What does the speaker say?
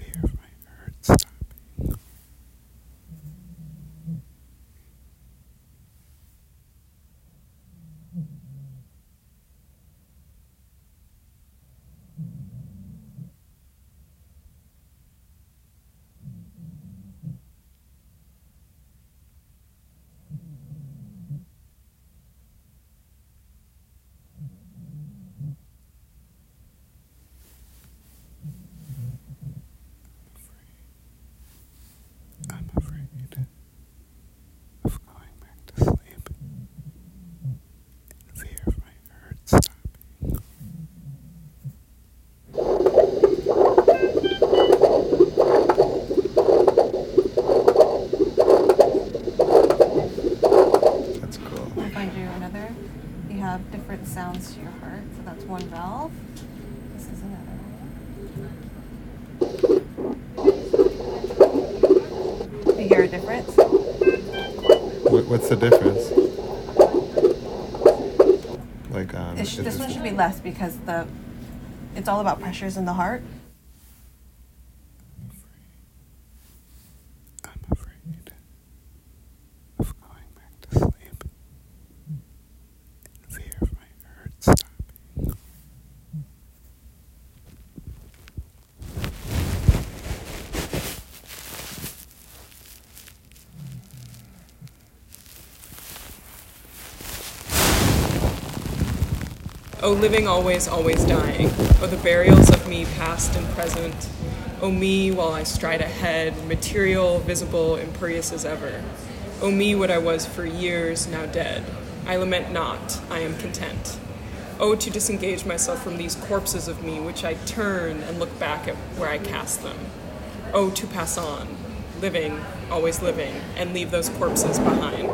here. Your heart. So that's one valve. This is another one. You hear a difference? What's the difference? Like, um, It sh- this- one should be less because the it's all about pressures in the heart. I'm afraid of going back to sleep. In fear of my heart stopping. O living always, always dying. O the burials of me past and present. O me while I stride ahead, material, visible, imperious as ever. O me what I was for years, now dead. I lament not, I am content. O to disengage myself from these corpses of me, which I turn and look back at where I cast them. O to pass on, living, always living, and leave those corpses behind.